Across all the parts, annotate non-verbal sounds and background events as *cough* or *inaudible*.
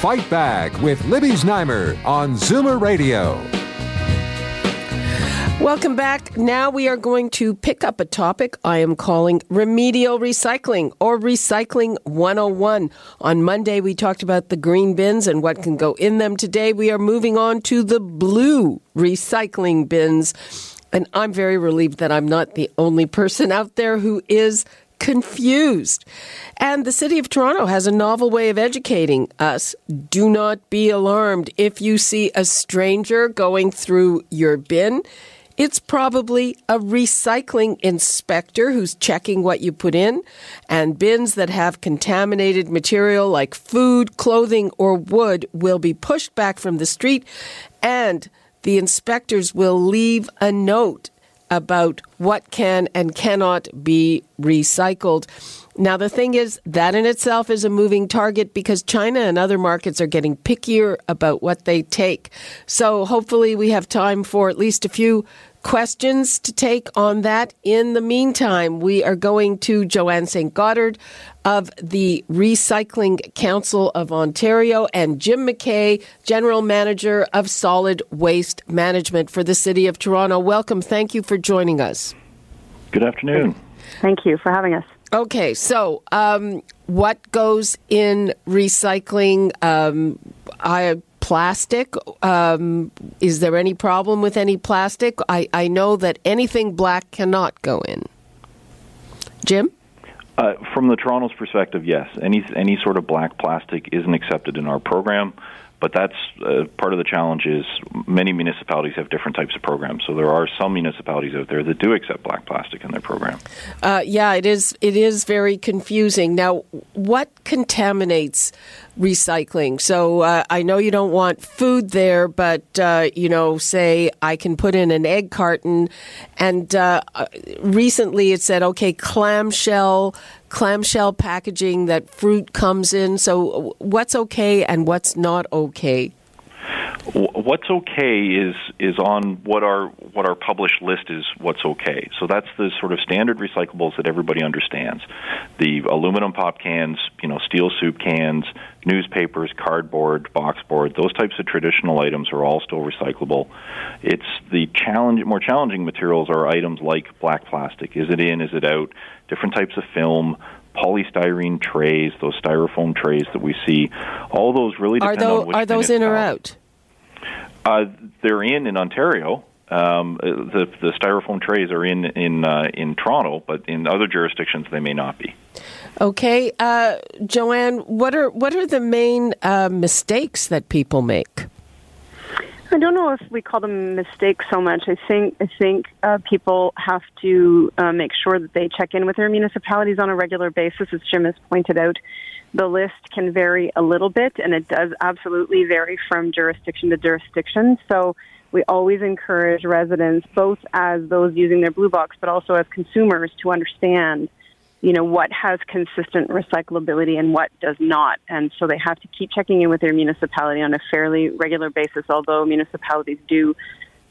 Fight Back with Libby Znaimer on Zoomer Radio. Welcome back. Now we are going to pick up a topic I am calling remedial recycling or recycling 101. On Monday, we talked about the green bins and what can go in them. Today, we are moving on to the blue recycling bins. And I'm very relieved that I'm not the only person out there who is confused. And the City of Toronto has a novel way of educating us. Do not be alarmed if you see a stranger going through your bin. It's probably a recycling inspector who's checking what you put in, and bins that have contaminated material like food, clothing, or wood will be pushed back from the street, and the inspectors will leave a note about what can and cannot be recycled. Now, the thing is, that in itself is a moving target because China and other markets are getting pickier about what they take. So, hopefully, we have time for at least a few questions to take on that. In the meantime, we are going to Joanne St. Godard of the Recycling Council of Ontario and Jim McKay, General Manager of Solid Waste Management for the City of Toronto. Welcome. Thank you for joining us. Good afternoon. Thank you for having us. Okay, so um, what goes in recycling? Um, I plastic. Um, is there any problem with any plastic? I, I know that anything black cannot go in. Jim? Uh, from the Toronto's perspective, yes. Any any sort of black plastic isn't accepted in our program, but that's uh, part of the challenge. Is many municipalities have different types of programs. So there are some municipalities out there that do accept black plastic in their program. Uh, yeah, it is. It is very confusing. Now, what contaminates recycling. So uh, I know you don't want food there, but uh, you know, say I can put in an egg carton, and uh, recently it said, okay, clamshell, clamshell packaging that fruit comes in. So what's okay and what's not okay? what's okay is is on what our what our published list is what's okay. So that's the sort of standard recyclables that everybody understands. The aluminum pop cans, you know, steel soup cans, newspapers, cardboard, boxboard, those types of traditional items are all still recyclable. It's the challenge more challenging materials are items like black plastic. Is it in, is it out? Different types of film, polystyrene trays, those styrofoam trays that we see, all those really depend are those, on which are those in or out? Uh, they're in in Ontario. Um, the the styrofoam trays are in in uh, in Toronto, but in other jurisdictions they may not be. Okay, uh, Joanne, what are what are the main uh, mistakes that people make? I don't know if we call them mistakes so much. I think I think uh, people have to uh, make sure that they check in with their municipalities on a regular basis, as Jim has pointed out. The list can vary a little bit, and it does absolutely vary from jurisdiction to jurisdiction. So we always encourage residents, both as those using their blue box, but also as consumers, to understand, you know, what has consistent recyclability and what does not. And so they have to keep checking in with their municipality on a fairly regular basis, although municipalities do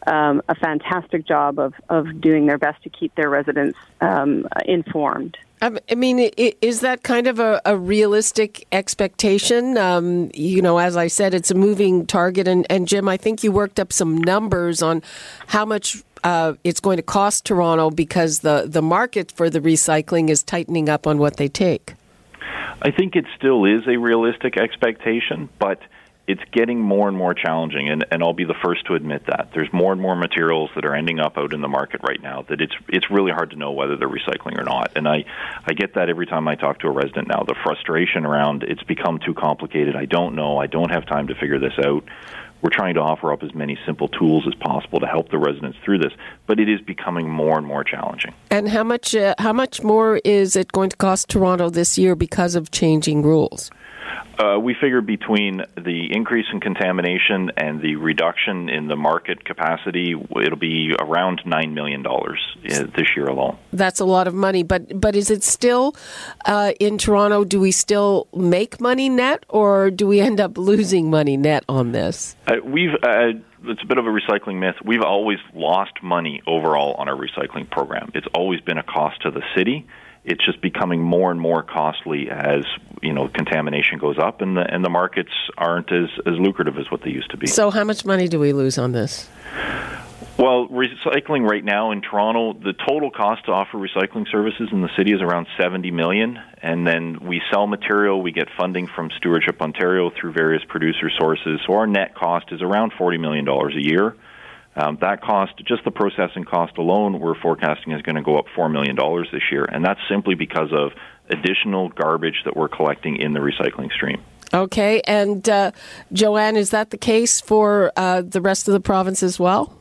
um, a fantastic job of, of doing their best to keep their residents um, informed. I mean, is that kind of a, a realistic expectation? Um, you know, as I said, it's a moving target. And, and Jim, I think you worked up some numbers on how much uh, it's going to cost Toronto because the, the market for the recycling is tightening up on what they take. I think it still is a realistic expectation, but – it's getting more and more challenging, and, and I'll be the first to admit that. There's more and more materials that are ending up out in the market right now that it's it's really hard to know whether they're recycling or not. And I, I get that every time I talk to a resident now. The frustration around it's become too complicated. I don't know. I don't have time to figure this out. We're trying to offer up as many simple tools as possible to help the residents through this, but it is becoming more and more challenging. And how much uh, how much more is it going to cost Toronto this year because of changing rules? Uh, we figure between the increase in contamination and the reduction in the market capacity, it'll be around nine million dollars uh, this year alone. That's a lot of money, but but is it still uh, in Toronto? Do we still make money net, or do we end up losing money net on this? Uh, we've uh, it's a bit of a recycling myth. We've always lost money overall on our recycling program. It's always been a cost to the city it's just becoming more and more costly as you know contamination goes up and the and the markets aren't as as lucrative as what they used to be. So how much money do we lose on this? Well, recycling right now in Toronto, the total cost to offer recycling services in the city is around 70 million, and then we sell material, we get funding from Stewardship Ontario through various producer sources. So our net cost is around 40 million dollars a year. Um, that cost, just the processing cost alone, we're forecasting is going to go up $4 million this year. And that's simply because of additional garbage that we're collecting in the recycling stream. Okay. And uh, Joanne, is that the case for uh, the rest of the province as well?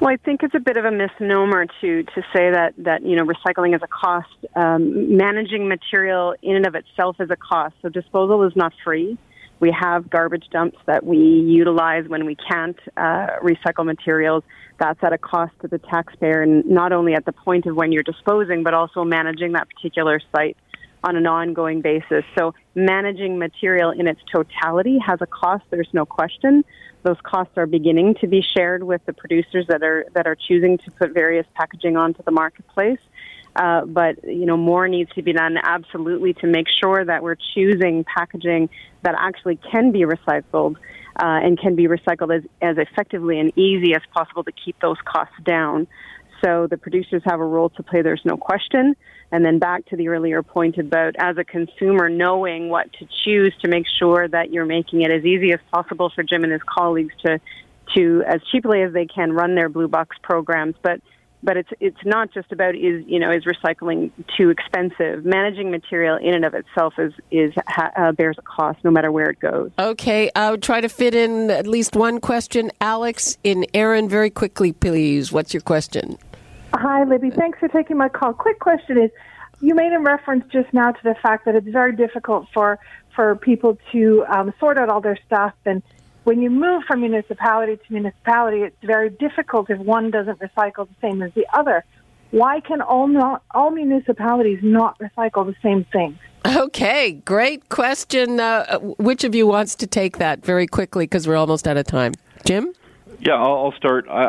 Well, I think it's a bit of a misnomer to to say that that you know recycling is a cost. Um, managing material in and of itself is a cost. So disposal is not free. We have garbage dumps that we utilize when we can't uh, recycle materials. That's at a cost to the taxpayer, and not only at the point of when you're disposing, but also managing that particular site on an ongoing basis. So managing material in its totality has a cost. There's no question. Those costs are beginning to be shared with the producers that are that are choosing to put various packaging onto the marketplace. Uh, but you know, more needs to be done absolutely to make sure that we're choosing packaging that actually can be recycled uh, and can be recycled as, as effectively and easy as possible to keep those costs down. So the producers have a role to play. There's no question. And then back to the earlier point about as a consumer knowing what to choose to make sure that you're making it as easy as possible for Jim and his colleagues to to as cheaply as they can run their blue box programs, but but it's it's not just about is you know is recycling too expensive. Managing material in and of itself is is uh, bears a cost no matter where it goes. Okay, I'll try to fit in at least one question. Alex in Erin, very quickly, please. What's your question? Hi, Libby. Thanks for taking my call. Quick question is, you made a reference just now to the fact that it's very difficult for for people to um, sort out all their stuff and when you move from municipality to municipality, it's very difficult if one doesn't recycle the same as the other. Why can all not all municipalities not recycle the same things? Okay, great question. Uh, which of you wants to take that very quickly because we're almost out of time? Jim? Yeah, I'll, I'll start. I,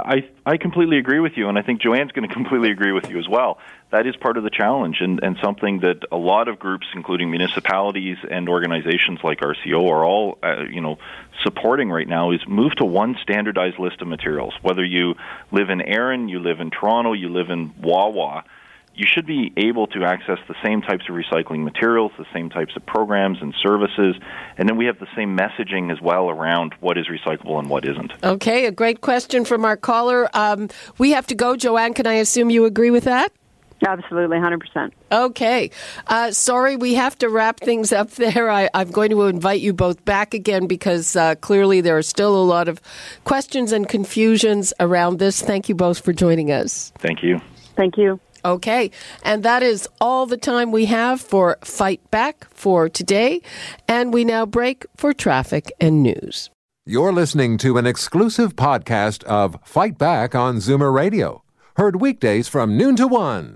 I, I completely agree with you, and I think Joanne's going *laughs* to completely agree with you as well. That is part of the challenge, and, and something that a lot of groups, including municipalities and organizations like RCO, are all uh, you know supporting right now. Is move to one standardized list of materials. Whether you live in Erin, you live in Toronto, you live in Wawa you should be able to access the same types of recycling materials, the same types of programs and services, and then we have the same messaging as well around what is recyclable and what isn't. Okay, a great question from our caller. Um, we have to go. Joanne, can I assume you agree with that? Absolutely, 100%. Okay. Uh, sorry, we have to wrap things up there. I, am going to invite you both back again because uh, clearly there are still a lot of questions and confusions around this. Thank you both for joining us. Thank you. Thank you. Okay, and that is all the time we have for Fight Back for today, and we now break for traffic and news. You're listening to an exclusive podcast of Fight Back on Zoomer Radio, heard weekdays from noon to one.